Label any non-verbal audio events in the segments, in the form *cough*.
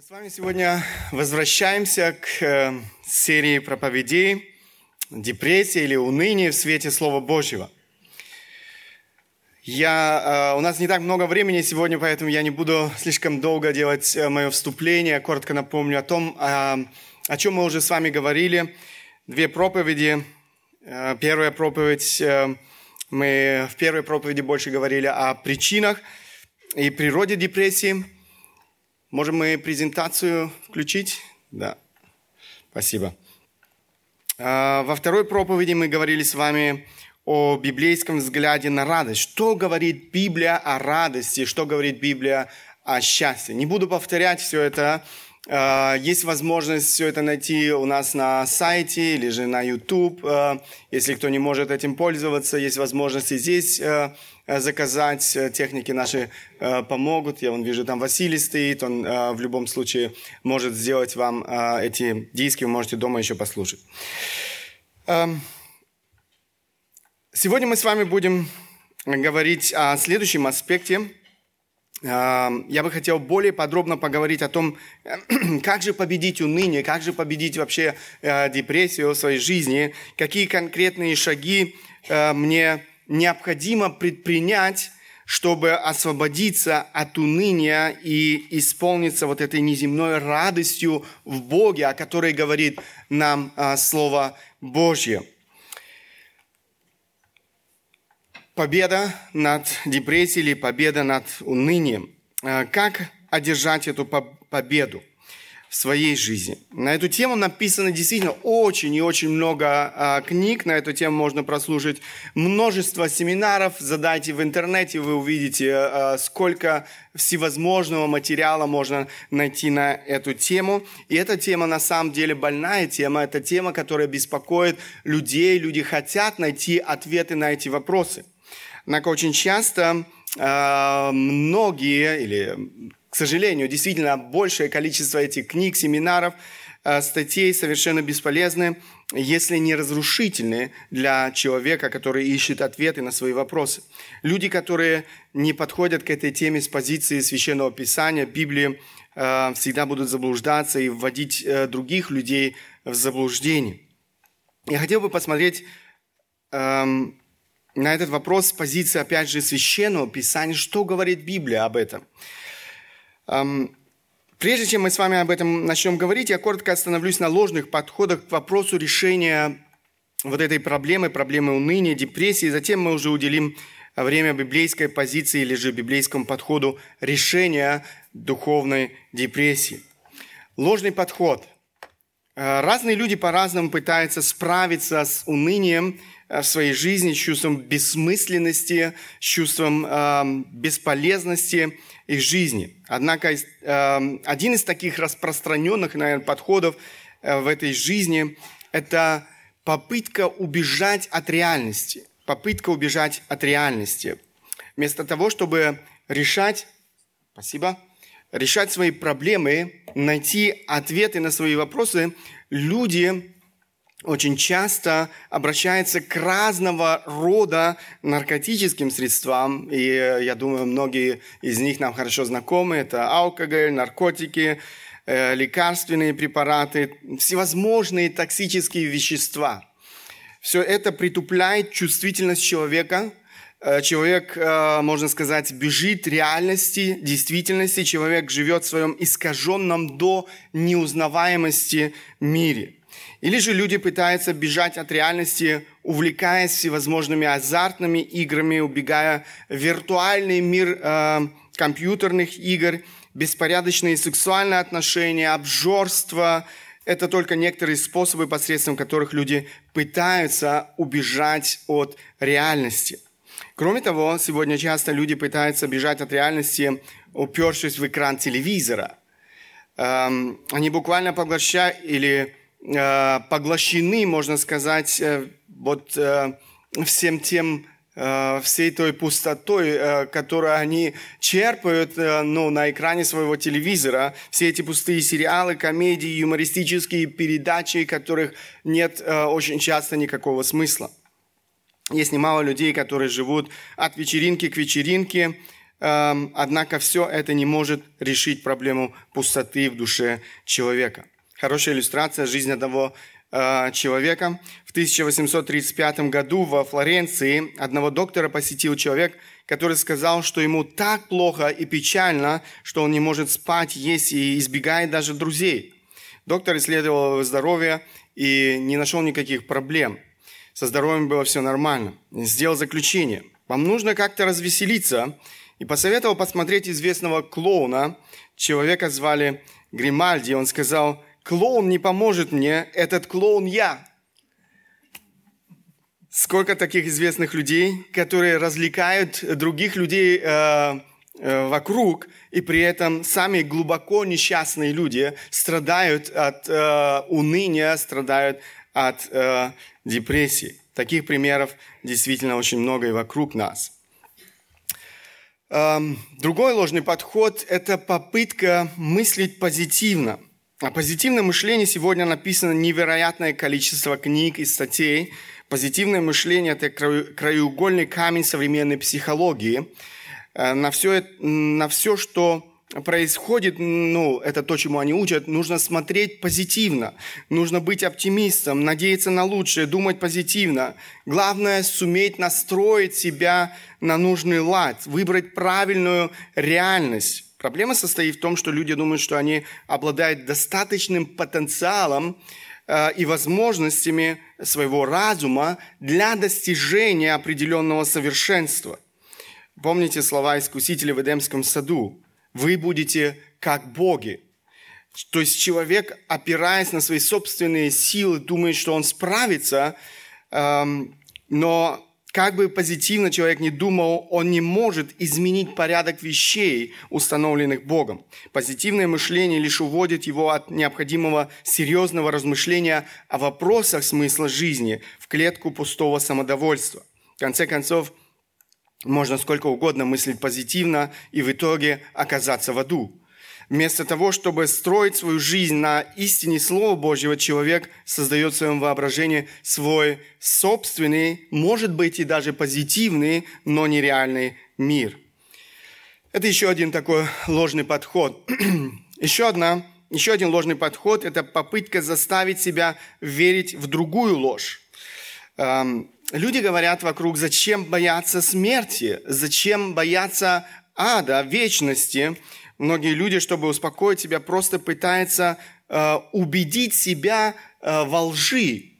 Мы с вами сегодня возвращаемся к э, серии проповедей «Депрессия или уныние в свете Слова Божьего». Я, э, у нас не так много времени сегодня, поэтому я не буду слишком долго делать э, мое вступление. Коротко напомню о том, о чем мы уже с вами говорили. Две проповеди. Первая проповедь, мы в первой проповеди больше говорили о причинах и природе депрессии – Можем мы презентацию включить? Да. Спасибо. А, во второй проповеди мы говорили с вами о библейском взгляде на радость. Что говорит Библия о радости? Что говорит Библия о счастье? Не буду повторять все это. А, есть возможность все это найти у нас на сайте или же на YouTube. А, если кто не может этим пользоваться, есть возможность и здесь заказать, э, техники наши э, помогут. Я вон вижу, там Василий стоит, он в любом случае может сделать вам эти диски, вы можете дома еще послушать. Эм, сегодня мы с вами будем говорить о следующем аспекте. Эм, я бы хотел более подробно поговорить о том, *clears throat* как же победить уныние, как же победить вообще депрессию в своей жизни, какие конкретные шаги мне необходимо предпринять, чтобы освободиться от уныния и исполниться вот этой неземной радостью в Боге, о которой говорит нам а, Слово Божье. Победа над депрессией или победа над унынием. А, как одержать эту победу? В своей жизни. На эту тему написано действительно очень и очень много а, книг. На эту тему можно прослушать множество семинаров. Задайте в интернете, вы увидите, а, сколько всевозможного материала можно найти на эту тему. И эта тема на самом деле больная тема. Это тема, которая беспокоит людей. Люди хотят найти ответы на эти вопросы. Однако очень часто а, многие или к сожалению, действительно большее количество этих книг, семинаров, э, статей совершенно бесполезны, если не разрушительны для человека, который ищет ответы на свои вопросы. Люди, которые не подходят к этой теме с позиции священного писания, Библии, э, всегда будут заблуждаться и вводить э, других людей в заблуждение. Я хотел бы посмотреть эм, на этот вопрос с позиции, опять же, священного писания, что говорит Библия об этом. Прежде чем мы с вами об этом начнем говорить, я коротко остановлюсь на ложных подходах к вопросу решения вот этой проблемы, проблемы уныния, депрессии. Затем мы уже уделим время библейской позиции или же библейскому подходу решения духовной депрессии. Ложный подход. Э, разные люди по-разному пытаются справиться с унынием в своей жизни, с чувством бессмысленности, с чувством э, бесполезности – их жизни. Однако эм, один из таких распространенных, наверное, подходов э, в этой жизни – это попытка убежать от реальности. Попытка убежать от реальности. Вместо того, чтобы решать, спасибо, решать свои проблемы, найти ответы на свои вопросы, люди очень часто обращается к разного рода наркотическим средствам. И э, я думаю, многие из них нам хорошо знакомы. Это алкоголь, наркотики, э, лекарственные препараты, всевозможные токсические вещества. Все это притупляет чувствительность человека. Э, человек, можно сказать, бежит реальности, действительности. Человек живет в своем искаженном до неузнаваемости мире – или же люди пытаются бежать от реальности, увлекаясь всевозможными азартными играми, убегая в виртуальный мир э, компьютерных игр, беспорядочные сексуальные отношения, обжорство. Это только некоторые способы, посредством которых люди пытаются убежать от реальности. Кроме того, сегодня часто люди пытаются бежать от реальности, упершись в экран телевизора. Эм, они буквально поглощают или поглощены, можно сказать, э, вот э, всем тем, всей той пустотой, которую они черпают ну, на экране своего телевизора. Все эти пустые сериалы, комедии, юмористические передачи, которых нет очень часто никакого смысла. Есть немало людей, которые живут от вечеринки к вечеринке, эм, однако все это не может решить проблему пустоты в душе человека. Хорошая иллюстрация жизни одного э, человека. В 1835 году во Флоренции одного доктора посетил человек, который сказал, что ему так плохо и печально, что он не может спать, есть и избегает даже друзей. Доктор исследовал его здоровье и не нашел никаких проблем. Со здоровьем было все нормально. Сделал заключение. Вам нужно как-то развеселиться. И посоветовал посмотреть известного клоуна. Человека звали Гримальди. Он сказал, клоун не поможет мне, этот клоун я. Сколько таких известных людей, которые развлекают других людей э, э, вокруг, и при этом сами глубоко несчастные люди страдают от э, уныния, страдают от э, депрессии. Таких примеров действительно очень много и вокруг нас. Эм, другой ложный подход – это попытка мыслить позитивно – о позитивном мышлении сегодня написано невероятное количество книг и статей. Позитивное мышление – это краеугольный камень современной психологии. Э, на все, на все, что происходит, ну, это то, чему они учат, нужно смотреть позитивно, нужно быть оптимистом, надеяться на лучшее, думать позитивно. Главное – суметь настроить себя на нужный лад, выбрать правильную реальность. Проблема состоит в том, что люди думают, что они обладают достаточным потенциалом э, и возможностями своего разума для достижения определенного совершенства. Помните слова искусителя в Эдемском саду? Вы будете как боги. То есть человек, опираясь на свои собственные силы, думает, что он справится, эм, но как бы позитивно человек не думал, он не может изменить порядок вещей, установленных Богом. Позитивное мышление лишь уводит его от необходимого серьезного размышления о вопросах смысла жизни в клетку пустого самодовольства. В конце концов, можно сколько угодно мыслить позитивно и в итоге оказаться в аду. Вместо того, чтобы строить свою жизнь на истине Слова Божьего, человек создает в своем воображении свой собственный, может быть и даже позитивный, но нереальный мир. Это еще один такой ложный подход. *clears throat* еще, одна, еще один ложный подход – это попытка заставить себя верить в другую ложь. Эм, люди говорят вокруг, зачем бояться смерти, зачем бояться ада, вечности – Многие люди, чтобы успокоить себя, просто пытаются э, убедить себя э, во лжи.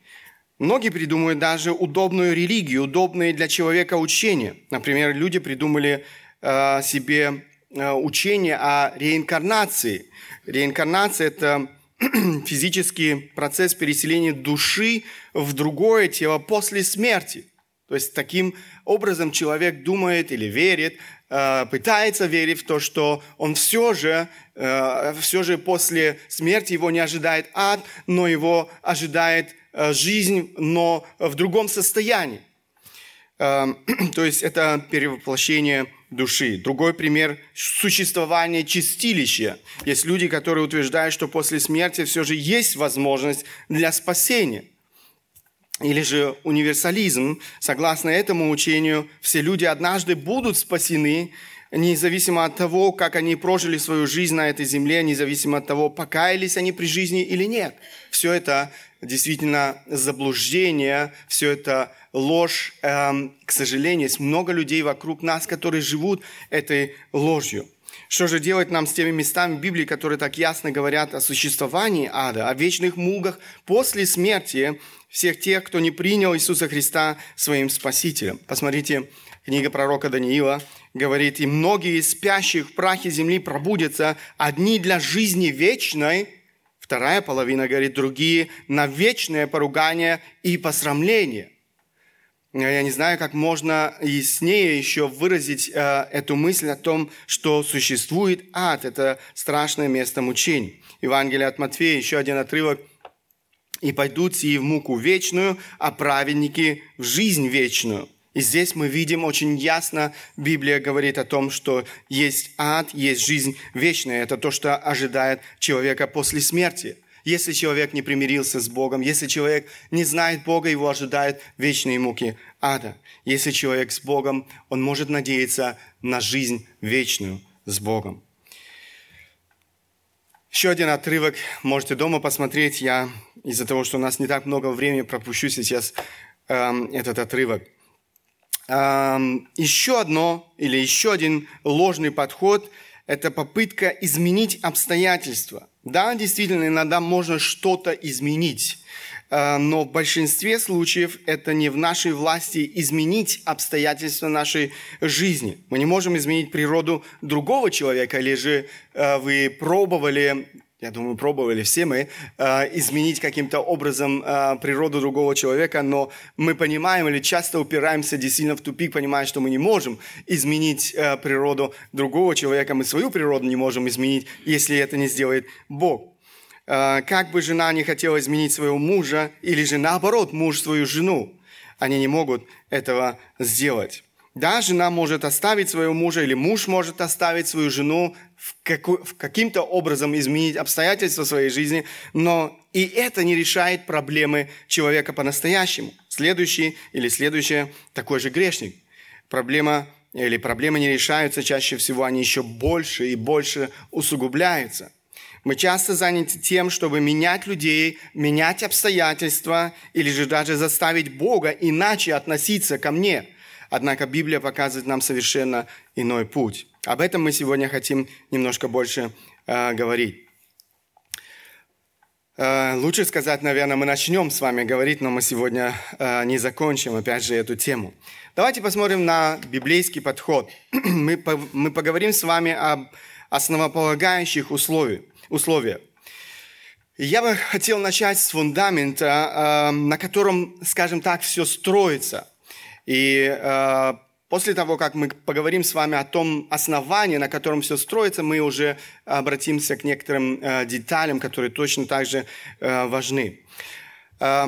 Многие придумывают даже удобную религию, удобные для человека учения. Например, люди придумали э, себе э, учение о реинкарнации. Реинкарнация – это *clears throat* физический процесс переселения души в другое тело после смерти. То есть таким образом человек думает или верит, пытается верить в то, что он все же, э, все же после смерти его не ожидает ад, но его ожидает э, жизнь, но в другом состоянии. *clears throat* То есть это перевоплощение души. Другой пример – существование чистилища. Есть люди, которые утверждают, что после смерти все же есть возможность для спасения – или же универсализм. Согласно этому учению, все люди однажды будут спасены, независимо от того, как они прожили свою жизнь на этой земле, независимо от того, покаялись они при жизни или нет. Все это действительно заблуждение, все это ложь. Эм, к сожалению, есть много людей вокруг нас, которые живут этой ложью. Что же делать нам с теми местами Библии, которые так ясно говорят о существовании ада, о вечных мугах после смерти всех тех, кто не принял Иисуса Христа своим Спасителем? Посмотрите, книга пророка Даниила говорит, «И многие из спящих в прахе земли пробудятся, одни для жизни вечной, вторая половина, говорит, другие на вечное поругание и посрамление». Я не знаю, как можно яснее еще выразить э, эту мысль о том, что существует ад. Это страшное место мучений. Евангелие от Матфея, еще один отрывок. «И пойдут сии в муку вечную, а праведники в жизнь вечную». И здесь мы видим очень ясно, Библия говорит о том, что есть ад, есть жизнь вечная. Это то, что ожидает человека после смерти. если человек не примирился с Богом, если человек не знает Бога, его ожидают вечные муки ада. Если человек с Богом, он может надеяться на жизнь вечную с Богом. Еще один отрывок можете дома посмотреть. Я из-за того, что у нас не так много времени, пропущу сейчас э, этот отрывок. Э, еще одно или еще один ложный подход – это попытка изменить обстоятельства. Да, действительно, иногда можно что-то изменить, э, но в большинстве случаев это не в нашей власти изменить обстоятельства нашей жизни. Мы не можем изменить природу другого человека, или же э, вы пробовали я думаю, пробовали все мы э, изменить каким-то образом э, природу другого человека, но мы понимаем или часто упираемся действительно в тупик, понимая, что мы не можем изменить э, природу другого человека, мы свою природу не можем изменить, если это не сделает Бог. Э, как бы жена не хотела изменить своего мужа, или же наоборот, муж свою жену, они не могут этого сделать. Да, жена может оставить своего мужа, или муж может оставить свою жену, в, в каким-то образом изменить обстоятельства своей жизни, но и это не решает проблемы человека по-настоящему. Следующий или следующее такой же грешник. Проблема или проблемы не решаются, чаще всего они еще больше и больше усугубляются. Мы часто заняты тем, чтобы менять людей, менять обстоятельства или же даже заставить Бога иначе относиться ко мне – Однако Библия показывает нам совершенно иной путь. Об этом мы сегодня хотим немножко больше э, говорить. Э, лучше сказать, наверное, мы начнем с вами говорить, но мы сегодня э, не закончим, опять же, эту тему. Давайте посмотрим на библейский подход. *clears throat* мы, по, мы поговорим с вами об основополагающих условиях. условиях. Я бы хотел начать с фундамента, э, на котором, скажем так, все строится. И э, после того, как мы поговорим с вами о том основании, на котором все строится, мы уже обратимся к некоторым э, деталям, которые точно так же э, важны. Э,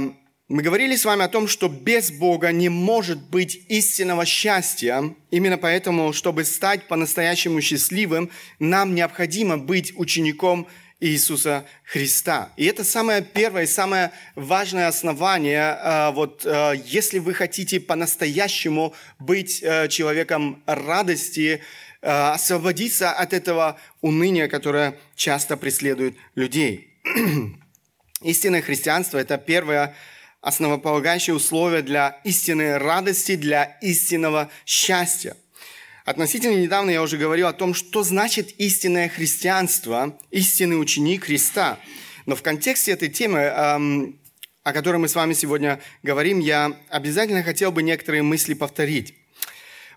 мы говорили с вами о том, что без Бога не может быть истинного счастья. Именно поэтому, чтобы стать по-настоящему счастливым, нам необходимо быть учеником Иисуса Христа. И это самое первое, самое важное основание. А, вот а, если вы хотите по-настоящему быть а, человеком радости, освободиться от этого уныния, которое часто преследует людей. *clears throat* Истинное христианство – это первое основополагающее условие для истинной радости, для истинного счастья. Относительно недавно я уже говорил о том, что значит истинное христианство, истинный ученик Христа. Но в контексте этой темы, эм, о которой мы с вами сегодня говорим, я обязательно хотел бы некоторые мысли повторить.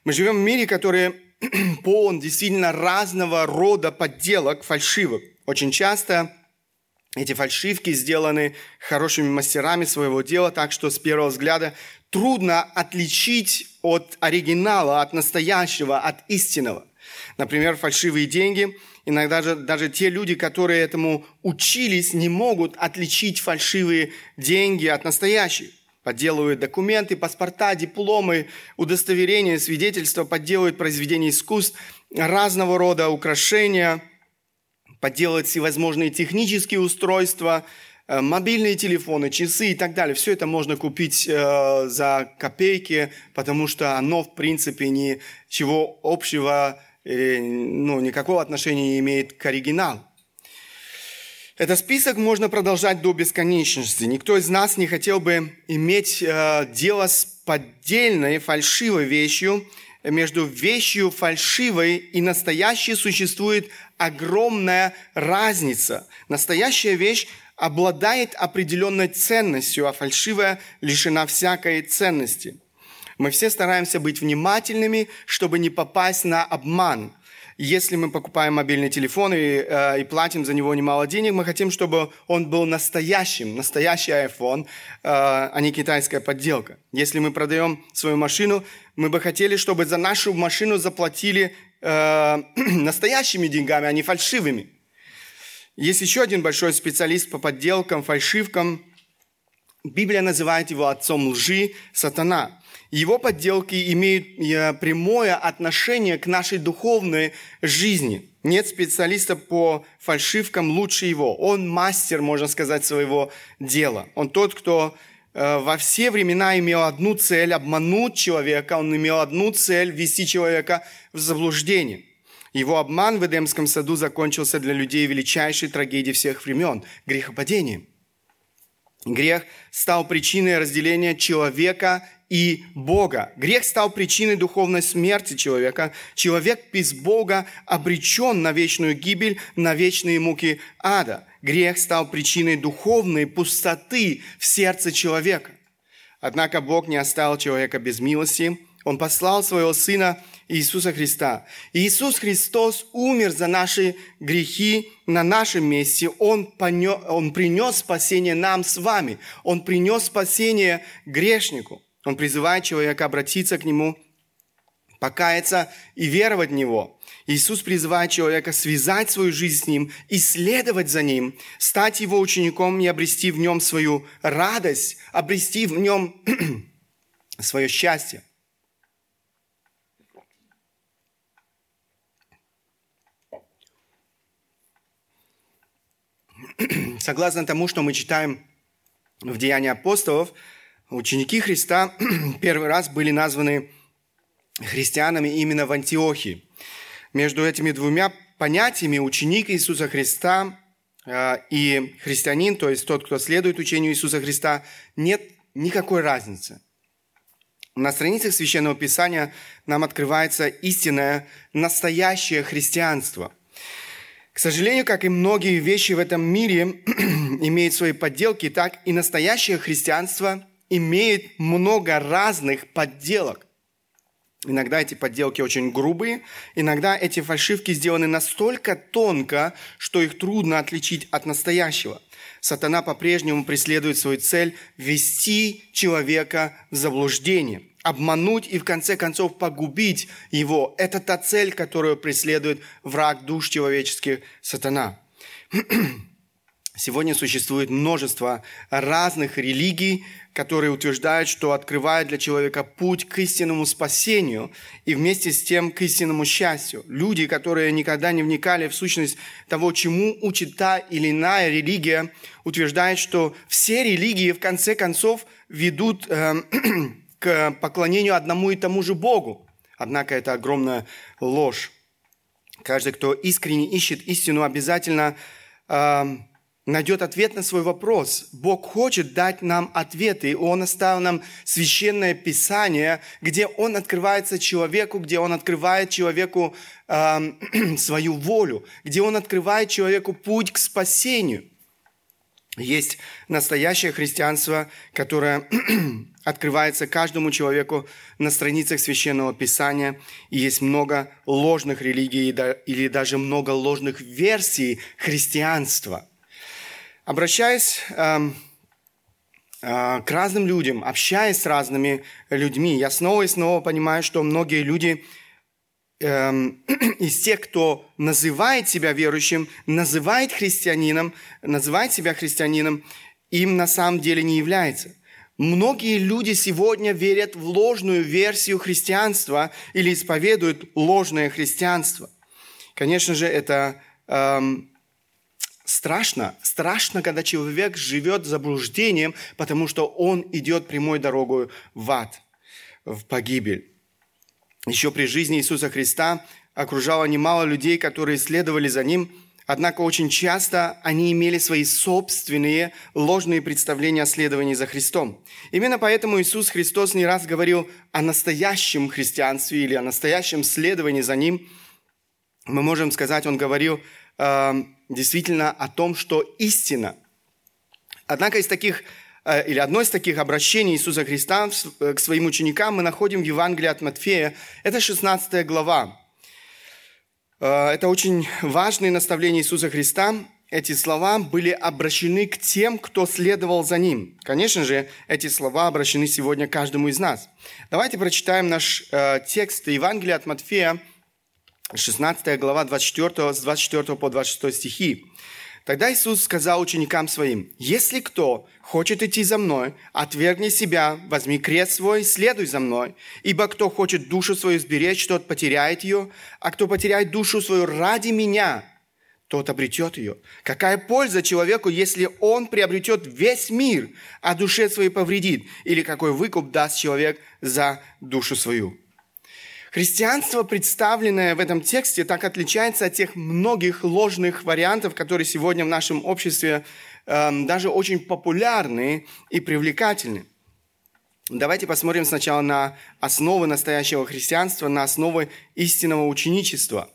Мы живем в мире, который *clears throat* полон действительно разного рода подделок, фальшивок. Очень часто эти фальшивки сделаны хорошими мастерами своего дела, так что с первого взгляда трудно отличить от оригинала, от настоящего, от истинного. Например, фальшивые деньги. Иногда же даже те люди, которые этому учились, не могут отличить фальшивые деньги от настоящих. Подделывают документы, паспорта, дипломы, удостоверения, свидетельства, подделывают произведения искусств, разного рода украшения – подделать всевозможные технические устройства, э, мобильные телефоны, часы и так далее. Все это можно купить э, за копейки, потому что оно, в принципе, ничего общего, или, ну, никакого отношения не имеет к оригиналу. Этот список можно продолжать до бесконечности. Никто из нас не хотел бы иметь э, дело с поддельной, фальшивой вещью, между вещью фальшивой и настоящей существует огромная разница. Настоящая вещь обладает определенной ценностью, а фальшивая лишена всякой ценности. Мы все стараемся быть внимательными, чтобы не попасть на обман – если мы покупаем мобильный телефон и, э, и платим за него немало денег, мы хотим, чтобы он был настоящим, настоящий iPhone, э, а не китайская подделка. Если мы продаем свою машину, мы бы хотели, чтобы за нашу машину заплатили э, *clears throat* настоящими деньгами, а не фальшивыми. Есть еще один большой специалист по подделкам, фальшивкам. Библия называет его отцом лжи, сатана. Его подделки имеют э, прямое отношение к нашей духовной жизни. Нет специалиста по фальшивкам лучше его. Он мастер, можно сказать, своего дела. Он тот, кто э, во все времена имел одну цель – обмануть человека. Он имел одну цель – ввести человека в заблуждение. Его обман в Эдемском саду закончился для людей величайшей трагедией всех времен – грехопадением. Грех стал причиной разделения человека и Бога. Грех стал причиной духовной смерти человека. Человек без Бога обречен на вечную гибель, на вечные муки ада. Грех стал причиной духовной пустоты в сердце человека. Однако Бог не оставил человека без милости. Он послал своего Сына Иисуса Христа. Иисус Христос умер за наши грехи на нашем месте. Он, понес, он принес спасение нам с вами. Он принес спасение грешнику. Он призывает человека обратиться к Нему, покаяться и веровать в Него. Иисус призывает человека связать свою жизнь с Ним, исследовать за Ним, стать Его учеником и обрести в Нем свою радость, обрести в Нем *clears throat* свое счастье. *clears throat* Согласно тому, что мы читаем в Деянии апостолов, ученики Христа *clears throat* первый раз были названы христианами именно в Антиохии. Между этими двумя понятиями ученик Иисуса Христа э, и христианин, то есть тот, кто следует учению Иисуса Христа, нет никакой разницы. На страницах Священного Писания нам открывается истинное, настоящее христианство – к сожалению, как и многие вещи в этом мире *clears throat* имеют свои подделки, так и настоящее христианство имеет много разных подделок. Иногда эти подделки очень грубые, иногда эти фальшивки сделаны настолько тонко, что их трудно отличить от настоящего. Сатана по-прежнему преследует свою цель – ввести человека в заблуждение – обмануть и в конце концов погубить его. Это та цель, которую преследует враг душ человеческих сатана. *clears throat* Сегодня существует множество разных религий, которые утверждают, что открывают для человека путь к истинному спасению и вместе с тем к истинному счастью. Люди, которые никогда не вникали в сущность того, чему учит та или иная религия, утверждают, что все религии в конце концов ведут э, *clears throat* к поклонению одному и тому же Богу. Однако это огромная ложь. Каждый, кто искренне ищет истину, обязательно э, найдет ответ на свой вопрос. Бог хочет дать нам ответы, и Он оставил нам священное Писание, где Он открывается человеку, где Он открывает человеку э, *clears throat* свою волю, где Он открывает человеку путь к спасению. Есть настоящее христианство, которое *clears throat* открывается каждому человеку на страницах Священного Писания. И есть много ложных религий или даже много ложных версий христианства. Обращаясь э, э, к разным людям, общаясь с разными людьми, я снова и снова понимаю, что многие люди эм, *clears throat* из тех, кто называет себя верующим, называет христианином, называет себя христианином, им на самом деле не является – Многие люди сегодня верят в ложную версию христианства или исповедуют ложное христианство. Конечно же, это эм, страшно. Страшно, когда человек живет заблуждением, потому что он идет прямой дорогой в ад, в погибель. Еще при жизни Иисуса Христа окружало немало людей, которые следовали за Ним – Однако очень часто они имели свои собственные ложные представления о следовании за Христом. Именно поэтому Иисус Христос не раз говорил о настоящем христианстве или о настоящем следовании за Ним. Мы можем сказать, Он говорил э, действительно о том, что истина. Однако из таких э, или одно из таких обращений Иисуса Христа к своим ученикам мы находим в Евангелии от Матфея. Это 16 глава. Э, это очень важные наставления Иисуса Христа. Эти слова были обращены к тем, кто следовал за Ним. Конечно же, эти слова обращены сегодня каждому из нас. Давайте прочитаем наш э, текст Евангелия от Матфея, 16 глава, 24, с 24 по 26 стихи. Тогда Иисус сказал ученикам своим, «Если кто хочет идти за мной, отвергни себя, возьми крест свой, следуй за мной. Ибо кто хочет душу свою сберечь, тот потеряет ее, а кто потеряет душу свою ради меня, тот обретет ее. Какая польза человеку, если он приобретет весь мир, а душе своей повредит? Или какой выкуп даст человек за душу свою?» Христианство, представленное в этом тексте, так отличается от тех многих ложных вариантов, которые сегодня в нашем обществе э, даже очень популярны и привлекательны. Давайте посмотрим сначала на основы настоящего христианства, на основы истинного ученичества.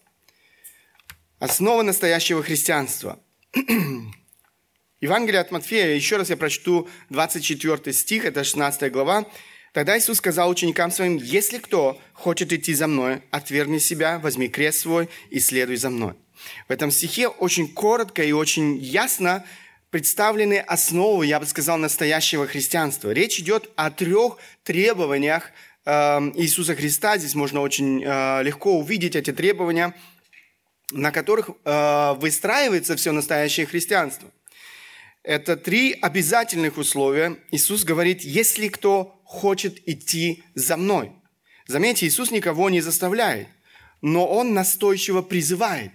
Основы настоящего христианства. *clears throat* Евангелие от Матфея, еще раз я прочту 24 стих, это 16 глава. Тогда Иисус сказал ученикам своим, «Если кто хочет идти за мной, отвергни себя, возьми крест свой и следуй за мной». В этом стихе очень коротко и очень ясно представлены основы, я бы сказал, настоящего христианства. Речь идет о трех требованиях э, Иисуса Христа. Здесь можно очень э, легко увидеть эти требования, на которых э, выстраивается все настоящее христианство. Это три обязательных условия. Иисус говорит, если кто хочет идти за мной. Заметьте, Иисус никого не заставляет, но Он настойчиво призывает.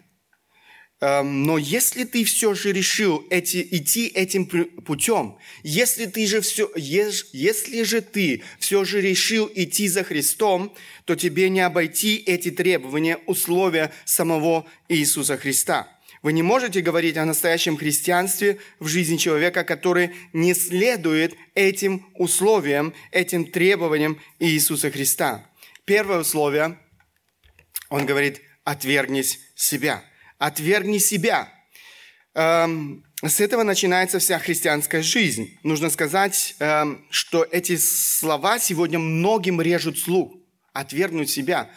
Эм, но если ты все же решил эти, идти этим путем, если, ты же все, если же ты все же решил идти за Христом, то тебе не обойти эти требования, условия самого Иисуса Христа – вы не можете говорить о настоящем христианстве в жизни человека, который не следует этим условиям, этим требованиям Иисуса Христа. Первое условие, он говорит, отвергнись себя. Отвергни себя. Эм, с этого начинается вся христианская жизнь. Нужно сказать, эм, что эти слова сегодня многим режут слух. Отвергнуть себя.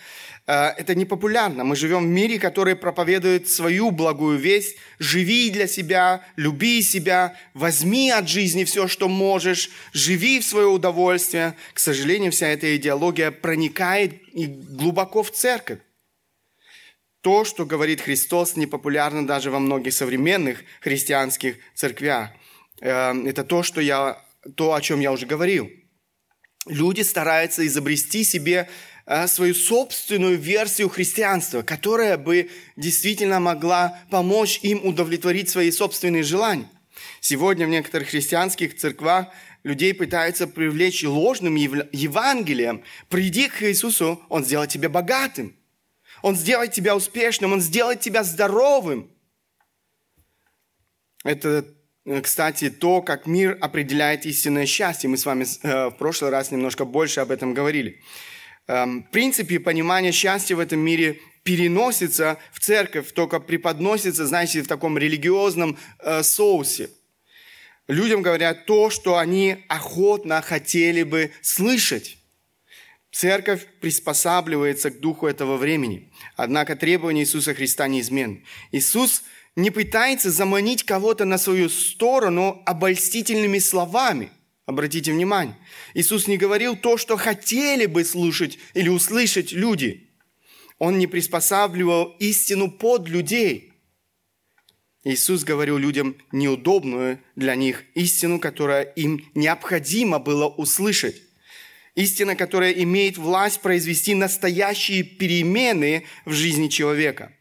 Э, это не популярно. Мы живем в мире, который проповедует свою благую весть. Живи для себя, люби себя, возьми от жизни все, что можешь, живи в свое удовольствие. К сожалению, вся эта идеология проникает и глубоко в церковь. То, что говорит Христос, не популярно даже во многих современных христианских церквях. Э, это то, что я, то, о чем я уже говорил. Люди стараются изобрести себе свою собственную версию христианства, которая бы действительно могла помочь им удовлетворить свои собственные желания. Сегодня в некоторых христианских церквах людей пытаются привлечь ложным Евангелием. Приди к Иисусу, Он сделает тебя богатым. Он сделает тебя успешным, Он сделает тебя здоровым. Это, кстати, то, как мир определяет истинное счастье. Мы с вами э, в прошлый раз немножко больше об этом говорили. Эм, принципе, понимание счастья в этом мире переносится в церковь, только преподносится, знаете, в таком религиозном э, соусе. Людям говорят то, что они охотно хотели бы слышать. Церковь приспосабливается к духу этого времени. Однако требования Иисуса Христа неизменны. Иисус не пытается заманить кого-то на свою сторону обольстительными словами – Обратите внимание, Иисус не говорил то, что хотели бы слушать или услышать люди. Он не приспосабливал истину под людей. Иисус говорил людям неудобную для них истину, которая им необходимо было услышать. Истина, которая имеет власть произвести настоящие перемены в жизни человека.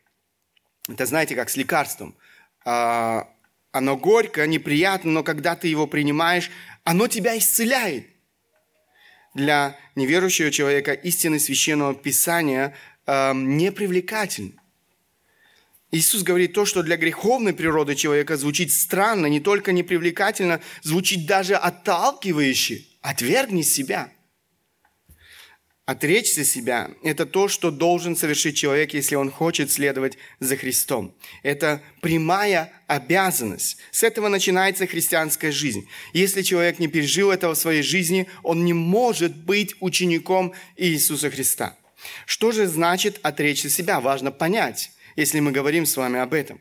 Это знаете, как с лекарством. А, оно горько, неприятно, но когда ты его принимаешь, оно тебя исцеляет. Для неверующего человека истины священного писания э, не привлекательны. Иисус говорит то, что для греховной природы человека звучит странно, не только непривлекательно, звучит даже отталкивающе. Отвергни себя – Отречься себя – это то, что должен совершить человек, если он хочет следовать за Христом. Это прямая обязанность. С этого начинается христианская жизнь. Если человек не пережил этого в своей жизни, он не может быть учеником Иисуса Христа. Что же значит отречься себя? Важно понять, если мы говорим с вами об этом.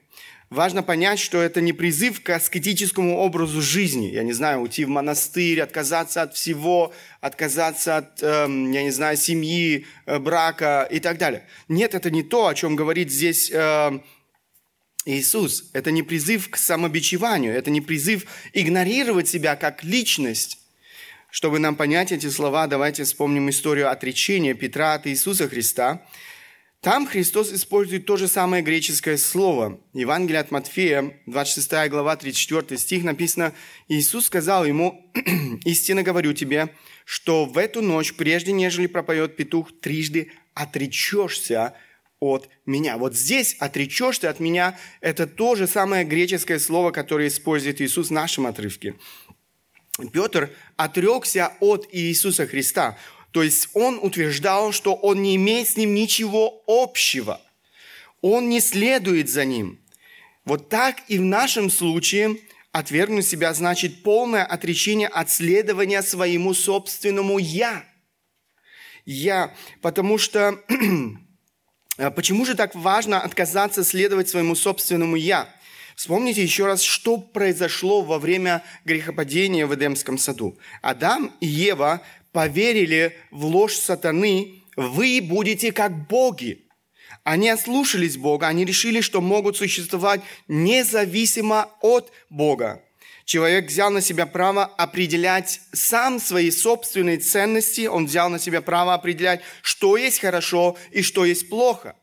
Важно понять, что это не призыв к аскетическому образу жизни. Я не знаю, уйти в монастырь, отказаться от всего, отказаться от, э, я не знаю, семьи, э, брака и так далее. Нет, это не то, о чем говорит здесь э, Иисус. Это не призыв к самобичеванию, это не призыв игнорировать себя как личность. Чтобы нам понять эти слова, давайте вспомним историю отречения Петра от Иисуса Христа. Там Христос использует то же самое греческое слово. Евангелие от Матфея, 26 глава, 34 стих написано, Иисус сказал ему, *clears throat* «Истинно говорю тебе, что в эту ночь, прежде нежели пропоет петух, трижды отречешься от меня. Вот здесь отречешься от меня, это то же самое греческое слово, которое использует Иисус в нашем отрывке. Петр отрекся от Иисуса Христа. То есть он утверждал, что он не имеет с ним ничего общего. Он не следует за ним. Вот так и в нашем случае отвергнуть себя значит полное отречение от следования своему собственному «я». «Я», потому что *clears throat* А почему же так важно отказаться следовать своему собственному «я»? Вспомните еще раз, что произошло во время грехопадения в Эдемском саду. Адам и Ева поверили в ложь сатаны «Вы будете как боги». Они ослушались Бога, они решили, что могут существовать независимо от Бога. Человек взял на себя право определять сам свои собственные ценности, он взял на себя право определять, что есть хорошо и что есть плохо.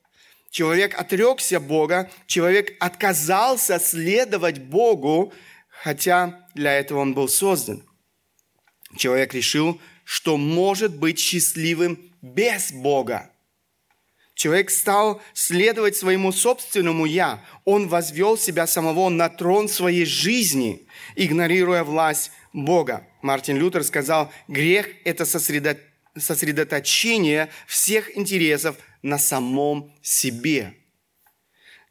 Человек отрекся Бога, человек отказался следовать Богу, хотя для этого он был создан. Человек решил, что может быть счастливым без Бога. Человек стал следовать своему собственному «я». Он возвел себя самого на трон своей жизни, игнорируя власть Бога. Мартин Лютер сказал, грех – это сосредоточение всех интересов на самом себе.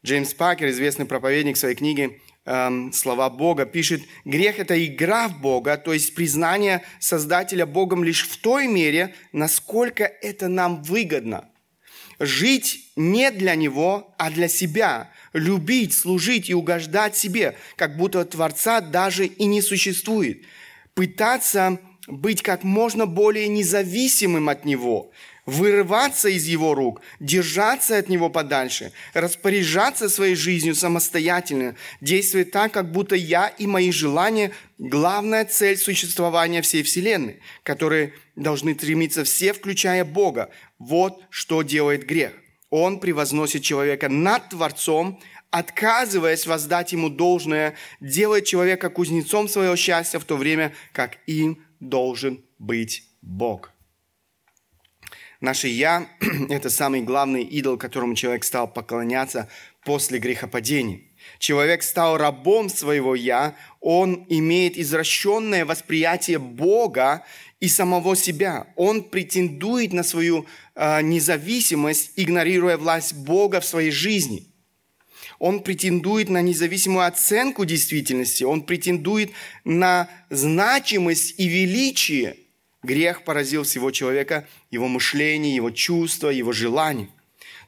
Джеймс Пакер, известный проповедник своей книге эм, «Слова Бога», пишет, грех – это игра в Бога, то есть признание Создателя Богом лишь в той мере, насколько это нам выгодно – жить не для него, а для себя, любить, служить и угождать себе, как будто Творца даже и не существует, пытаться быть как можно более независимым от Него, вырываться из Его рук, держаться от Него подальше, распоряжаться своей жизнью самостоятельно, действовать так, как будто я и мои желания – главная цель существования всей Вселенной, которые должны стремиться все, включая Бога. Вот что делает грех. Он превозносит человека над Творцом, отказываясь воздать ему должное, делает человека кузнецом своего счастья, в то время как им должен быть Бог. Наше «я» *clears throat* – это самый главный идол, которому человек стал поклоняться после грехопадения. Человек стал рабом своего «я», он имеет извращенное восприятие Бога и самого себя. Он претендует на свою э, независимость, игнорируя власть Бога в своей жизни. Он претендует на независимую оценку действительности. Он претендует на значимость и величие. Грех поразил всего человека, его мышление, его чувства, его желания –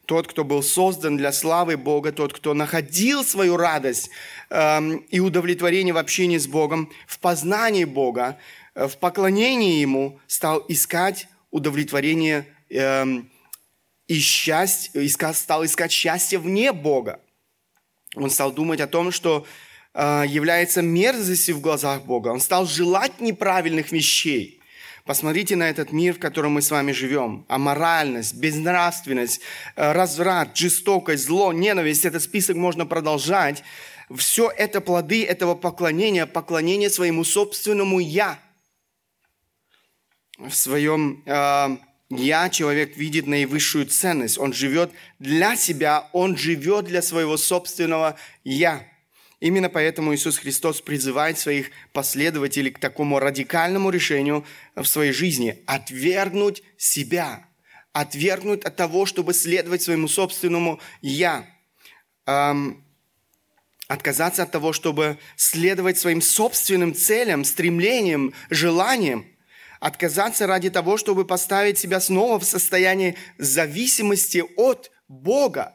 тот, кто был создан для славы Бога, тот, кто находил свою радость э, и удовлетворение в общении с Богом, в познании Бога, э, в поклонении Ему, стал искать удовлетворение э, и счастье, искал, стал искать счастье вне Бога. Он стал думать о том, что э, является мерзостью в глазах Бога. Он стал желать неправильных вещей. Посмотрите на этот мир, в котором мы с вами живем. Аморальность, безнравственность, э, разврат, жестокость, зло, ненависть. Этот список можно продолжать. Все это плоды этого поклонения, поклонения своему собственному «я». В своем э, «я» человек видит наивысшую ценность. Он живет для себя, он живет для своего собственного «я». Именно поэтому Иисус Христос призывает своих последователей к такому радикальному решению в своей жизни – отвергнуть себя, отвергнуть от того, чтобы следовать своему собственному «я», эм, отказаться от того, чтобы следовать своим собственным целям, стремлениям, желаниям, отказаться ради того, чтобы поставить себя снова в состояние зависимости от Бога,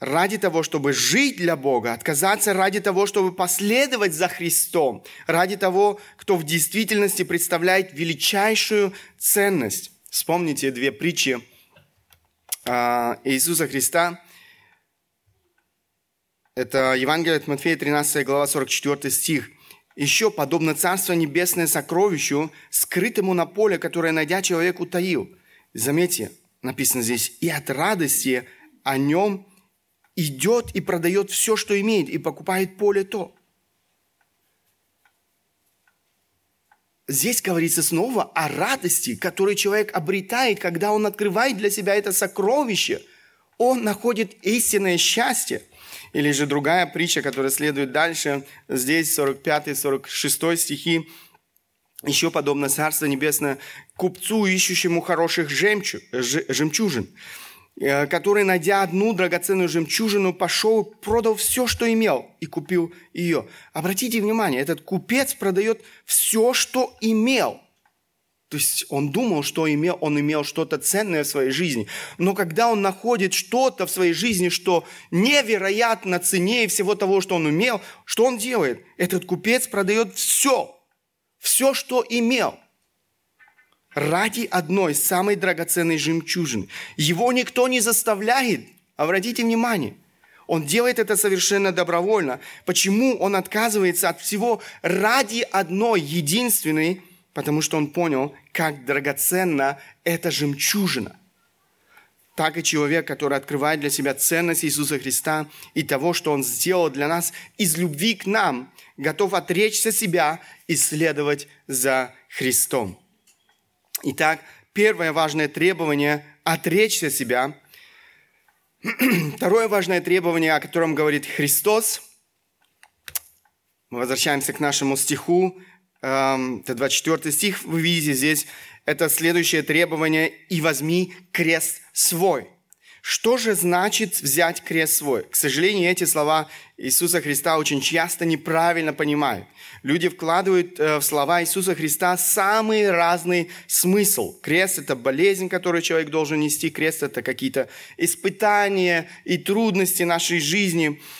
ради того, чтобы жить для Бога, отказаться ради того, чтобы последовать за Христом, ради того, кто в действительности представляет величайшую ценность. Вспомните две притчи а, Иисуса Христа. Это Евангелие от Матфея, 13 глава, 44 стих. «Еще подобно Царство Небесное сокровищу, скрытому на поле, которое, найдя человек, утаил». Заметьте, написано здесь, «И от радости о нем идет и продает все, что имеет, и покупает поле то». Здесь говорится снова о радости, которую человек обретает, когда он открывает для себя это сокровище. Он находит истинное счастье. Или же другая притча, которая следует дальше, здесь 45-46 стихи, еще подобно Царство Небесное купцу, ищущему хороших жемчуг, жемчужин, э, который, найдя одну драгоценную жемчужину, пошел, продал все, что имел, и купил ее. Обратите внимание, этот купец продает все, что имел – то есть он думал, что имел, он имел что-то ценное в своей жизни. Но когда он находит что-то в своей жизни, что невероятно ценнее всего того, что он имел, что он делает? Этот купец продает все, все, что имел, ради одной самой драгоценной жемчужины. Его никто не заставляет. Обратите внимание, он делает это совершенно добровольно. Почему он отказывается от всего ради одной единственной потому что он понял, как драгоценна эта жемчужина. Так и человек, который открывает для себя ценность Иисуса Христа и того, что Он сделал для нас из любви к нам, готов отречься себя и следовать за Христом. Итак, первое важное требование – отречься себя. Второе важное требование, о котором говорит Христос, мы возвращаемся к нашему стиху, это 24 стих, вы видите здесь, это следующее требование «И возьми крест свой». Что же значит взять крест свой? К сожалению, эти слова Иисуса Христа очень часто неправильно понимают. Люди вкладывают э, в слова Иисуса Христа самый разный смысл. Крест – это болезнь, которую человек должен нести. Крест – это какие-то испытания и трудности нашей жизни –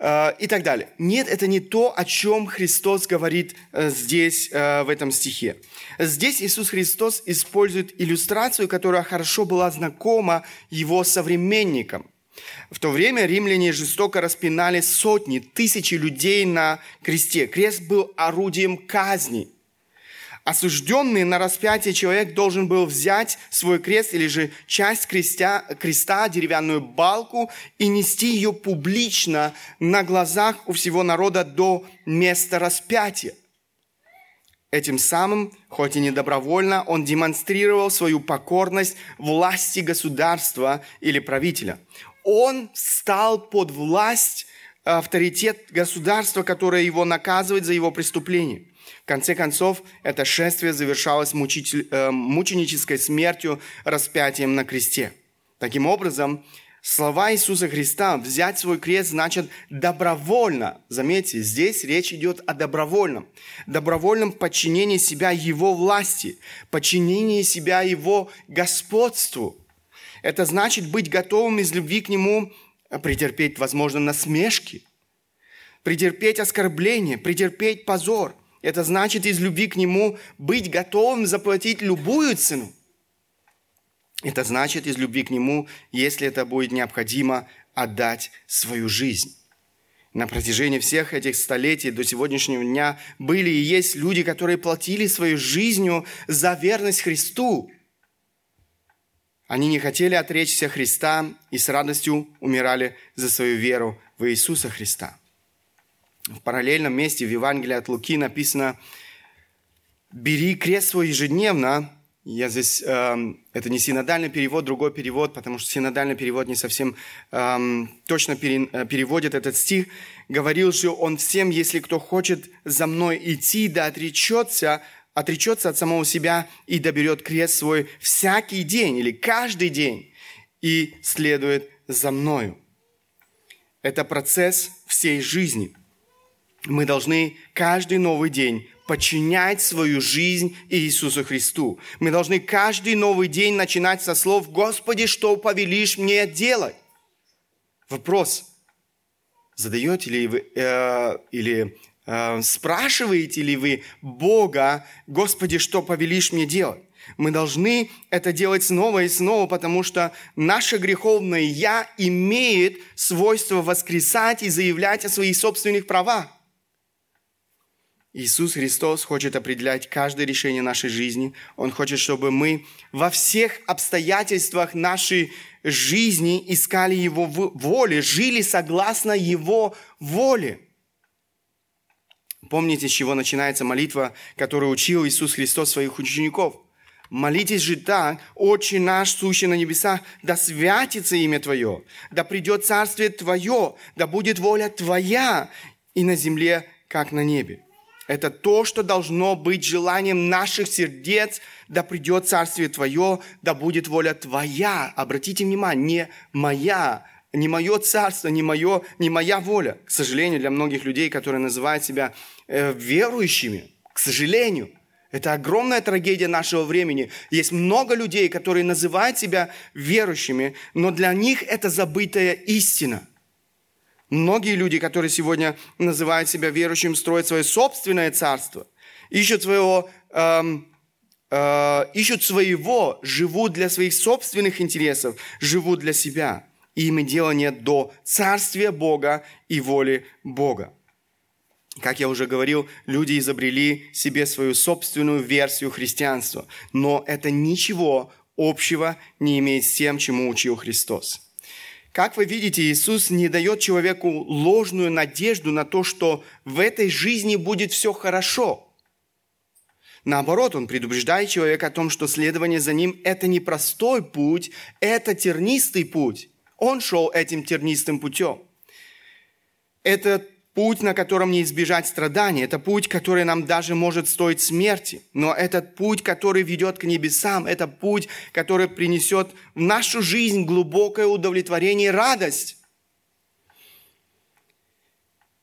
и так далее. Нет, это не то, о чем Христос говорит э, здесь, э, в этом стихе. Здесь Иисус Христос использует иллюстрацию, которая хорошо была знакома его современникам. В то время римляне жестоко распинали сотни, тысячи людей на кресте. Крест был орудием казни – осужденный на распятие человек должен был взять свой крест или же часть крестя, креста, деревянную балку и нести ее публично на глазах у всего народа до места распятия. Этим самым, хоть и не добровольно, он демонстрировал свою покорность власти государства или правителя. Он стал под власть авторитет государства, которое его наказывает за его преступление конце концов, это шествие завершалось мучитель, э, мученической смертью, распятием на кресте. Таким образом, слова Иисуса Христа «взять свой крест» значит добровольно. Заметьте, здесь речь идет о добровольном. Добровольном подчинении себя Его власти, подчинении себя Его господству. Это значит быть готовым из любви к Нему претерпеть, возможно, насмешки, претерпеть оскорбление, претерпеть позор – это значит из любви к Нему быть готовым заплатить любую цену. Это значит из любви к Нему, если это будет необходимо, отдать свою жизнь. На протяжении всех этих столетий до сегодняшнего дня были и есть люди, которые платили свою жизнью за верность Христу. Они не хотели отречься Христа и с радостью умирали за свою веру в Иисуса Христа в параллельном месте в Евангелии от Луки написано «Бери крест свой ежедневно». Я здесь, э, это не синодальный перевод, другой перевод, потому что синодальный перевод не совсем э, точно пере, переводит этот стих. Говорил же он всем, если кто хочет за мной идти, да отречется, отречется от самого себя и доберет крест свой всякий день или каждый день и следует за мною. Это процесс всей жизни – мы должны каждый новый день подчинять свою жизнь Иисусу Христу. Мы должны каждый новый день начинать со слов «Господи, что повелишь мне делать?» Вопрос. Задаете ли вы э, или э, спрашиваете ли вы Бога «Господи, что повелишь мне делать?» Мы должны это делать снова и снова, потому что наше греховное «я» имеет свойство воскресать и заявлять о своих собственных правах. Иисус Христос хочет определять каждое решение нашей жизни. Он хочет, чтобы мы во всех обстоятельствах нашей жизни искали Его воли, жили согласно Его воле. Помните, с чего начинается молитва, которую учил Иисус Христос своих учеников? Молитесь же так, «Отче наш, сущий на небесах, да святится имя Твое, да придет царствие Твое, да будет воля Твоя и на земле, как на небе». Это то, что должно быть желанием наших сердец, да придет царствие Твое, да будет воля Твоя. Обратите внимание, не моя, не мое царство, не, мое, не моя воля. К сожалению, для многих людей, которые называют себя э, верующими, к сожалению, это огромная трагедия нашего времени. Есть много людей, которые называют себя верующими, но для них это забытая истина. Многие люди, которые сегодня называют себя верующим, строят свое собственное царство, ищут своего, эм, э, ищут своего, живут для своих собственных интересов, живут для себя – и им дела нет до царствия Бога и воли Бога. Как я уже говорил, люди изобрели себе свою собственную версию христианства, но это ничего общего не имеет с тем, чему учил Христос. Как вы видите, Иисус не дает человеку ложную надежду на то, что в этой жизни будет все хорошо. Наоборот, он предупреждает человека о том, что следование за ним – это не простой путь, это тернистый путь. Он шел этим тернистым путем. Это путь, на котором не избежать страданий. Это путь, который нам даже может стоить смерти. Но этот путь, который ведет к небесам, это путь, который принесет в нашу жизнь глубокое удовлетворение и радость.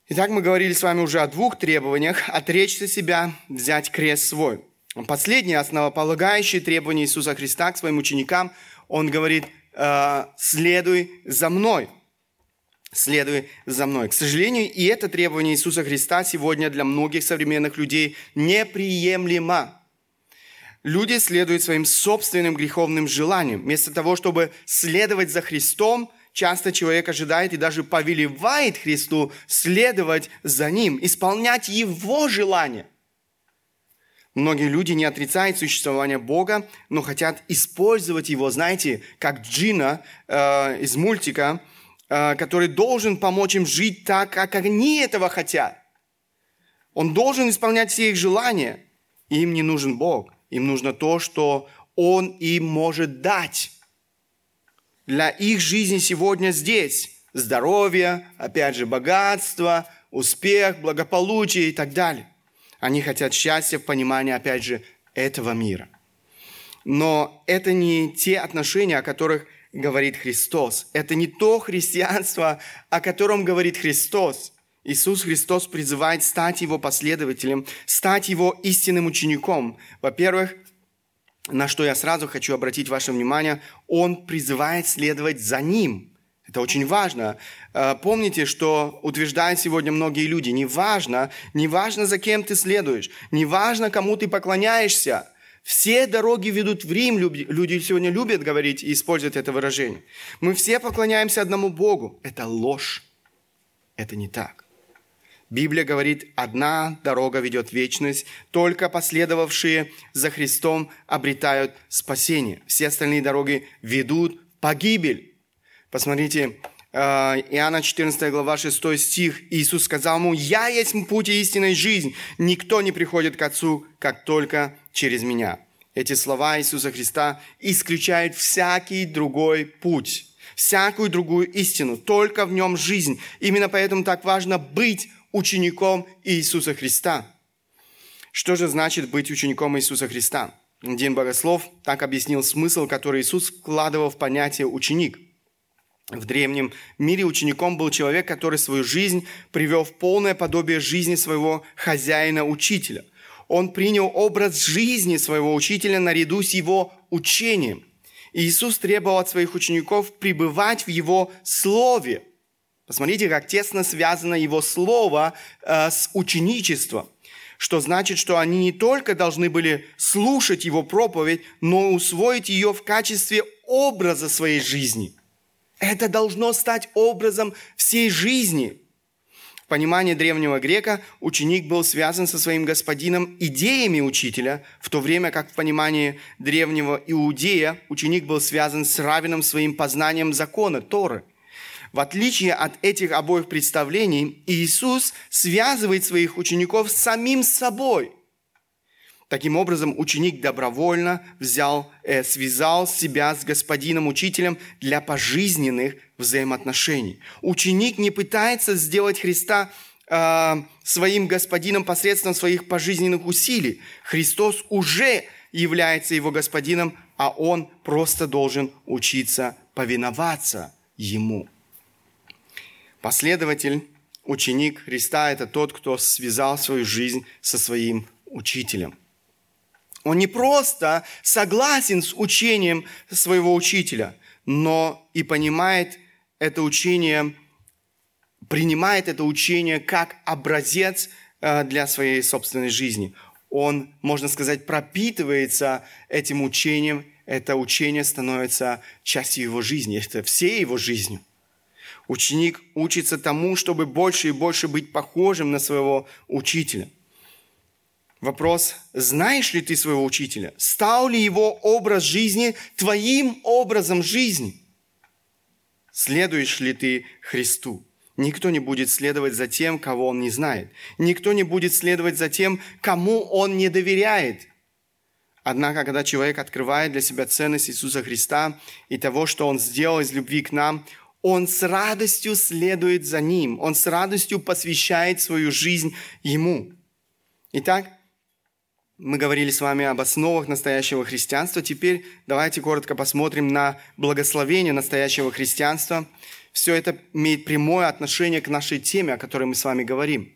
Итак, мы говорили с вами уже о двух требованиях. Отречься себя, взять крест свой. Последнее, основополагающее требование Иисуса Христа к своим ученикам, он говорит – э, следуй за мной. Следуй за мной. К сожалению, и это требование Иисуса Христа сегодня для многих современных людей неприемлемо. Люди следуют своим собственным греховным желаниям. Вместо того, чтобы следовать за Христом, часто человек ожидает и даже повелевает Христу следовать за Ним, исполнять Его желания. Многие люди не отрицают существование Бога, но хотят использовать Его, знаете, как Джина э, из мультика, который должен помочь им жить так, как они этого хотят. Он должен исполнять все их желания. им не нужен Бог. Им нужно то, что Он им может дать. Для их жизни сегодня здесь здоровье, опять же, богатство, успех, благополучие и так далее. Они хотят счастья в понимании, опять же, этого мира. Но это не те отношения, о которых говорит Христос. Это не то христианство, о котором говорит Христос. Иисус Христос призывает стать Его последователем, стать Его истинным учеником. Во-первых, на что я сразу хочу обратить ваше внимание, Он призывает следовать за Ним – это очень важно. Э, помните, что утверждают сегодня многие люди, не важно, не важно, за кем ты следуешь, не важно, кому ты поклоняешься. Все дороги ведут в Рим, люди сегодня любят говорить и использовать это выражение. Мы все поклоняемся одному Богу. Это ложь. Это не так. Библия говорит, одна дорога ведет в вечность, только последовавшие за Христом обретают спасение. Все остальные дороги ведут в погибель. Посмотрите, Иоанна 14 глава 6 стих. Иисус сказал ему, «Я есть путь и истинная жизнь. Никто не приходит к Отцу, как только через Меня». Эти слова Иисуса Христа исключают всякий другой путь, всякую другую истину. Только в нем жизнь. Именно поэтому так важно быть учеником Иисуса Христа. Что же значит быть учеником Иисуса Христа? Один богослов так объяснил смысл, который Иисус вкладывал в понятие «ученик». В древнем мире учеником был человек, который свою жизнь привел в полное подобие жизни своего хозяина-учителя. Он принял образ жизни своего учителя наряду с его учением. И Иисус требовал от своих учеников пребывать в Его Слове. Посмотрите, как тесно связано Его Слово э, с ученичеством. что значит, что они не только должны были слушать его проповедь, но усвоить ее в качестве образа своей жизни. Это должно стать образом всей жизни. В понимании древнего грека ученик был связан со своим господином идеями учителя, в то время как в понимании древнего иудея ученик был связан с равенным своим познанием закона, Торы – в отличие от этих обоих представлений, Иисус связывает своих учеников с самим собой. Таким образом, ученик добровольно взял, э, связал себя с господином учителем для пожизненных взаимоотношений. Ученик не пытается сделать Христа э, своим господином посредством своих пожизненных усилий. Христос уже является его господином, а он просто должен учиться повиноваться ему. Последователь, ученик Христа – это тот, кто связал свою жизнь со своим учителем. Он не просто согласен с учением своего учителя, но и понимает это учение, принимает это учение как образец э, для своей собственной жизни. Он, можно сказать, пропитывается этим учением, это учение становится частью его жизни, это всей его жизнью. Ученик учится тому, чтобы больше и больше быть похожим на своего учителя. Вопрос, знаешь ли ты своего учителя? Стал ли его образ жизни твоим образом жизни? Следуешь ли ты Христу? Никто не будет следовать за тем, кого он не знает. Никто не будет следовать за тем, кому он не доверяет. Однако, когда человек открывает для себя ценность Иисуса Христа и того, что Он сделал из любви к нам, он с радостью следует за ним, он с радостью посвящает свою жизнь ему. Итак, мы говорили с вами об основах настоящего христианства. Теперь давайте коротко посмотрим на благословение настоящего христианства. Все это имеет прямое отношение к нашей теме, о которой мы с вами говорим.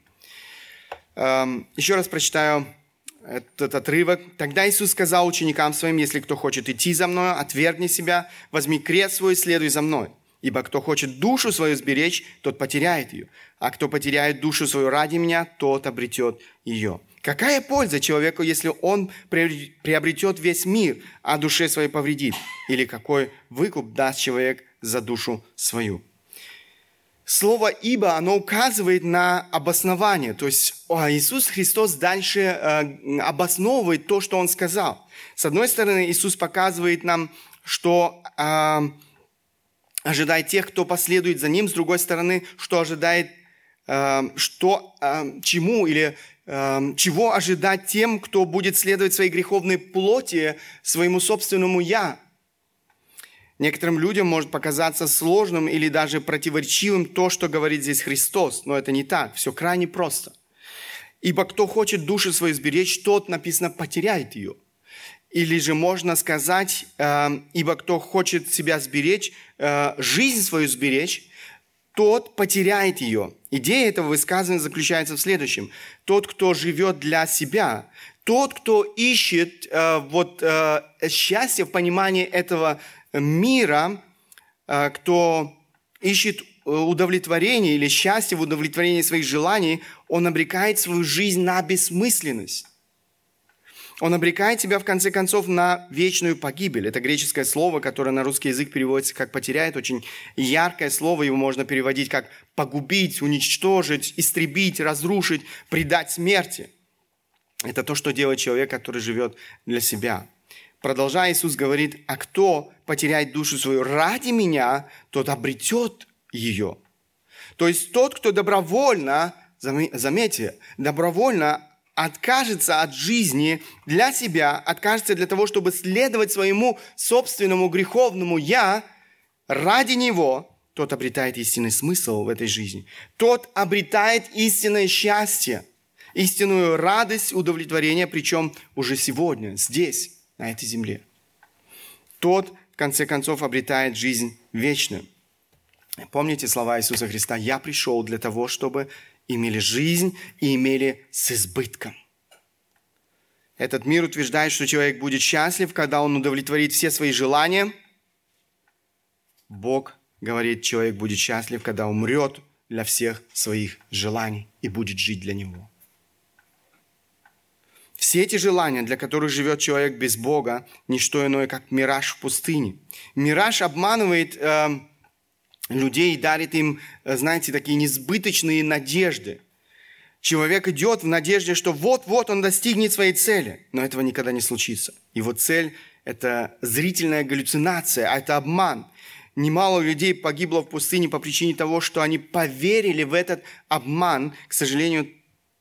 Эм, еще раз прочитаю этот отрывок. «Тогда Иисус сказал ученикам своим, если кто хочет идти за Мной, отвергни себя, возьми крест свой и следуй за Мной. Ибо кто хочет душу свою сберечь, тот потеряет ее. А кто потеряет душу свою ради меня, тот обретет ее. Какая польза человеку, если он приобретет весь мир, а душе своей повредит? Или какой выкуп даст человек за душу свою? Слово «ибо» оно указывает на обоснование. То есть Иисус Христос дальше э, обосновывает то, что Он сказал. С одной стороны, Иисус показывает нам, что э, ожидает тех, кто последует за ним, с другой стороны, что ожидает, э, что, чему или чего ожидать тем, кто будет следовать своей греховной плоти, своему собственному «я». Некоторым людям может показаться сложным или даже противоречивым то, что говорит здесь Христос, но это не так, все крайне просто. Ибо кто хочет душу свою сберечь, тот, написано, потеряет ее – или же можно сказать, э, ибо кто хочет себя сберечь, э, жизнь свою сберечь, тот потеряет ее. Идея этого высказывания заключается в следующем. Тот, кто живет для себя, тот, кто ищет э, вот, э, счастье в понимании этого мира, э, кто ищет удовлетворение или счастье в удовлетворении своих желаний, он обрекает свою жизнь на бессмысленность. Он обрекает тебя, в конце концов, на вечную погибель. Это греческое слово, которое на русский язык переводится как «потеряет». Очень яркое слово, его можно переводить как «погубить», «уничтожить», «истребить», «разрушить», «предать смерти». Это то, что делает человек, который живет для себя. Продолжая, Иисус говорит, «А кто потеряет душу свою ради Меня, тот обретет ее». То есть тот, кто добровольно, заметьте, добровольно откажется от жизни для себя, откажется для того, чтобы следовать своему собственному греховному «я», ради него, тот обретает истинный смысл в этой жизни. Тот обретает истинное счастье, истинную радость, удовлетворение, причем уже сегодня, здесь, на этой земле. Тот, в конце концов, обретает жизнь вечную. Помните слова Иисуса Христа? «Я пришел для того, чтобы имели жизнь и имели с избытком. Этот мир утверждает, что человек будет счастлив, когда он удовлетворит все свои желания. Бог говорит, человек будет счастлив, когда умрет для всех своих желаний и будет жить для него. Все эти желания, для которых живет человек без Бога, не что иное, как мираж в пустыне. Мираж обманывает э, людей и дарит им, э, знаете, такие несбыточные надежды. Человек идет в надежде, что вот-вот он достигнет своей цели, но этого никогда не случится. Его цель – это зрительная галлюцинация, а это обман. Немало людей погибло в пустыне по причине того, что они поверили в этот обман. К сожалению,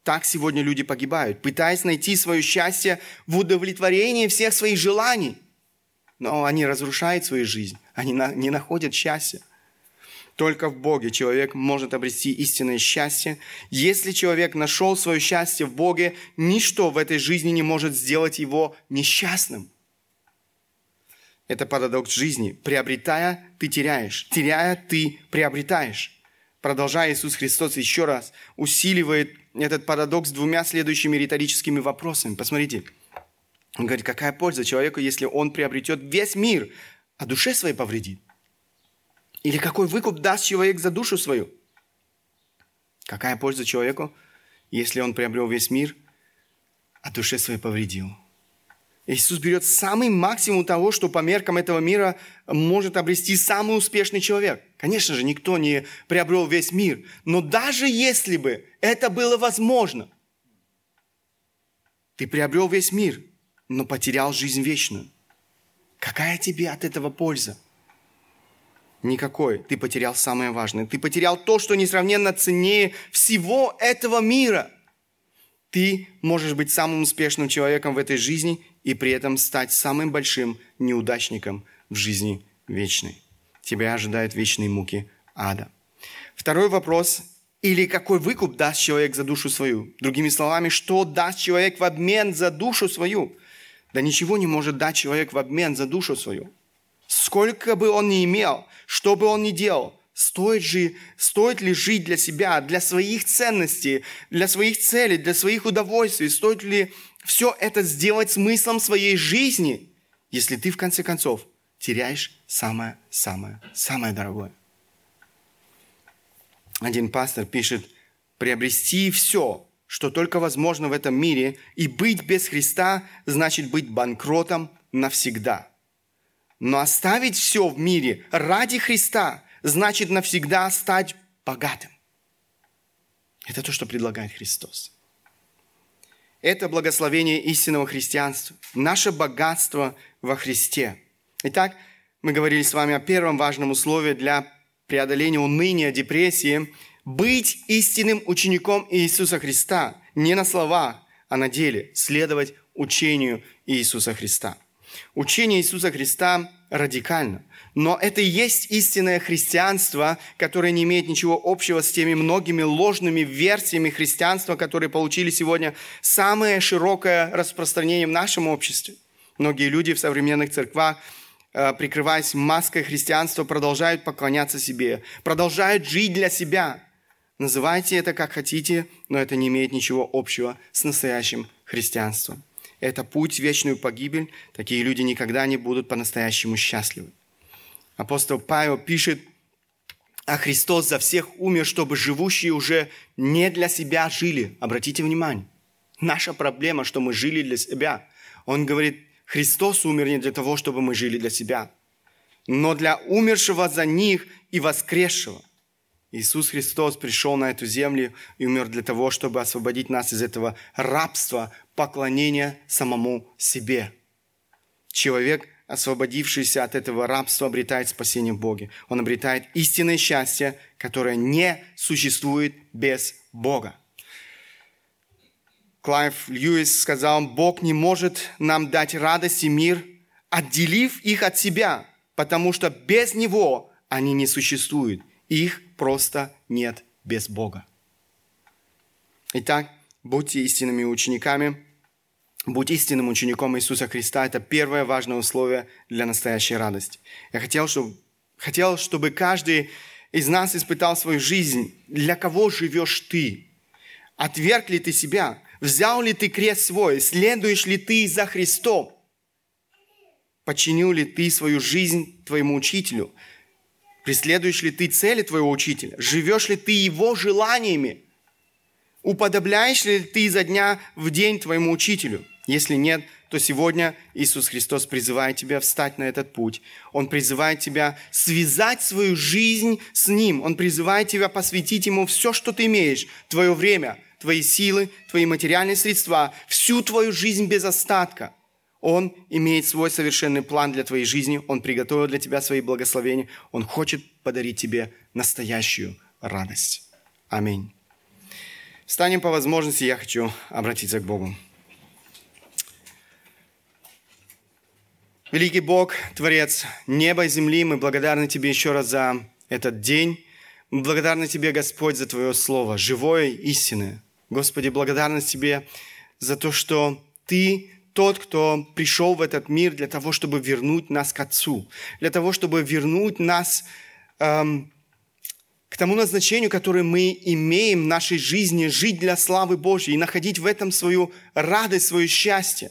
так сегодня люди погибают, пытаясь найти свое счастье в удовлетворении всех своих желаний. Но они разрушают свою жизнь, они не находят счастья. Только в Боге человек может обрести истинное счастье. Если человек нашел свое счастье в Боге, ничто в этой жизни не может сделать его несчастным. Это парадокс жизни. Приобретая, ты теряешь. Теряя, ты приобретаешь. Продолжая, Иисус Христос еще раз усиливает этот парадокс двумя следующими риторическими вопросами. Посмотрите. Он говорит, какая польза человеку, если он приобретет весь мир, а душе своей повредит? Или какой выкуп даст человек за душу свою? Какая польза человеку, если он приобрел весь мир, а душе своей повредил? Иисус берет самый максимум того, что по меркам этого мира может обрести самый успешный человек. Конечно же, никто не приобрел весь мир. Но даже если бы это было возможно, ты приобрел весь мир, но потерял жизнь вечную. Какая тебе от этого польза? Никакой. Ты потерял самое важное. Ты потерял то, что несравненно ценнее всего этого мира. Ты можешь быть самым успешным человеком в этой жизни и при этом стать самым большим неудачником в жизни вечной. Тебя ожидают вечные муки ада. Второй вопрос. Или какой выкуп даст человек за душу свою? Другими словами, что даст человек в обмен за душу свою? Да ничего не может дать человек в обмен за душу свою. Сколько бы он ни имел, что бы он ни делал, Стоит, же, стоит ли жить для себя, для своих ценностей, для своих целей, для своих удовольствий? Стоит ли все это сделать смыслом своей жизни, если ты в конце концов теряешь самое-самое, самое дорогое? Один пастор пишет, приобрести все, что только возможно в этом мире, и быть без Христа, значит быть банкротом навсегда. Но оставить все в мире ради Христа – значит навсегда стать богатым. Это то, что предлагает Христос. Это благословение истинного христианства, наше богатство во Христе. Итак, мы говорили с вами о первом важном условии для преодоления уныния, депрессии – быть истинным учеником Иисуса Христа, не на словах, а на деле, следовать учению Иисуса Христа. Учение Иисуса Христа радикально. Но это и есть истинное христианство, которое не имеет ничего общего с теми многими ложными версиями христианства, которые получили сегодня самое широкое распространение в нашем обществе. Многие люди в современных церквах э, прикрываясь маской христианства, продолжают поклоняться себе, продолжают жить для себя. Называйте это как хотите, но это не имеет ничего общего с настоящим христианством. Это путь в вечную погибель. Такие люди никогда не будут по-настоящему счастливы. Апостол Павел пишет, а Христос за всех умер, чтобы живущие уже не для себя жили. Обратите внимание. Наша проблема, что мы жили для себя. Он говорит, Христос умер не для того, чтобы мы жили для себя, но для умершего за них и воскресшего. Иисус Христос пришел на эту землю и умер для того, чтобы освободить нас из этого рабства, поклонения самому себе. Человек – освободившийся от этого рабства, обретает спасение в Боге. Он обретает истинное счастье, которое не существует без Бога. Клайв Льюис сказал, Бог не может нам дать радость и мир, отделив их от себя, потому что без Него они не существуют. Их просто нет без Бога. Итак, будьте истинными учениками – Будь истинным учеником Иисуса Христа – это первое важное условие для настоящей радости. Я хотел, чтобы, хотел, чтобы каждый из нас испытал свою жизнь. Для кого живешь ты? Отверг ли ты себя? Взял ли ты крест свой? Следуешь ли ты за Христом? Починил ли ты свою жизнь твоему учителю? Преследуешь ли ты цели твоего учителя? Живешь ли ты его желаниями? Уподобляешь ли ты изо дня в день твоему учителю? Если нет, то сегодня Иисус Христос призывает тебя встать на этот путь. Он призывает тебя связать свою жизнь с Ним. Он призывает тебя посвятить Ему все, что ты имеешь, твое время, твои силы, твои материальные средства, всю твою жизнь без остатка. Он имеет свой совершенный план для твоей жизни. Он приготовил для тебя свои благословения. Он хочет подарить тебе настоящую радость. Аминь. Встанем по возможности, я хочу обратиться к Богу. Великий Бог, Творец неба и земли, мы благодарны Тебе еще раз за этот день. Мы благодарны Тебе, Господь, за Твое Слово, живое, истинное. Господи, благодарность Тебе за то, что Ты тот, кто пришел в этот мир для того, чтобы вернуть нас к Отцу, для того, чтобы вернуть нас эм, к тому назначению, которое мы имеем в нашей жизни, жить для славы Божьей и находить в этом свою радость, свое счастье.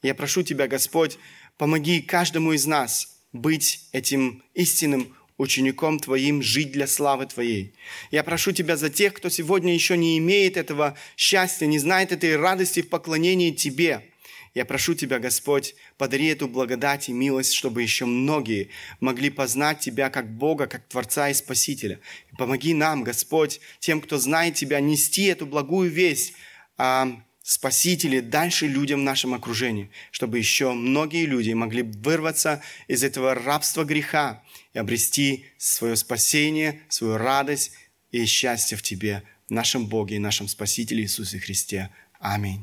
Я прошу Тебя, Господь, Помоги каждому из нас быть этим истинным учеником Твоим, жить для славы Твоей. Я прошу Тебя за тех, кто сегодня еще не имеет этого счастья, не знает этой радости в поклонении Тебе. Я прошу Тебя, Господь, подари эту благодать и милость, чтобы еще многие могли познать Тебя как Бога, как Творца и Спасителя. И помоги нам, Господь, тем, кто знает Тебя, нести эту благую весть а, Спасители дальше людям в нашем окружении, чтобы еще многие люди могли вырваться из этого рабства греха и обрести свое спасение, свою радость и счастье в Тебе, нашем Боге и нашем Спасителе Иисусе Христе. Аминь.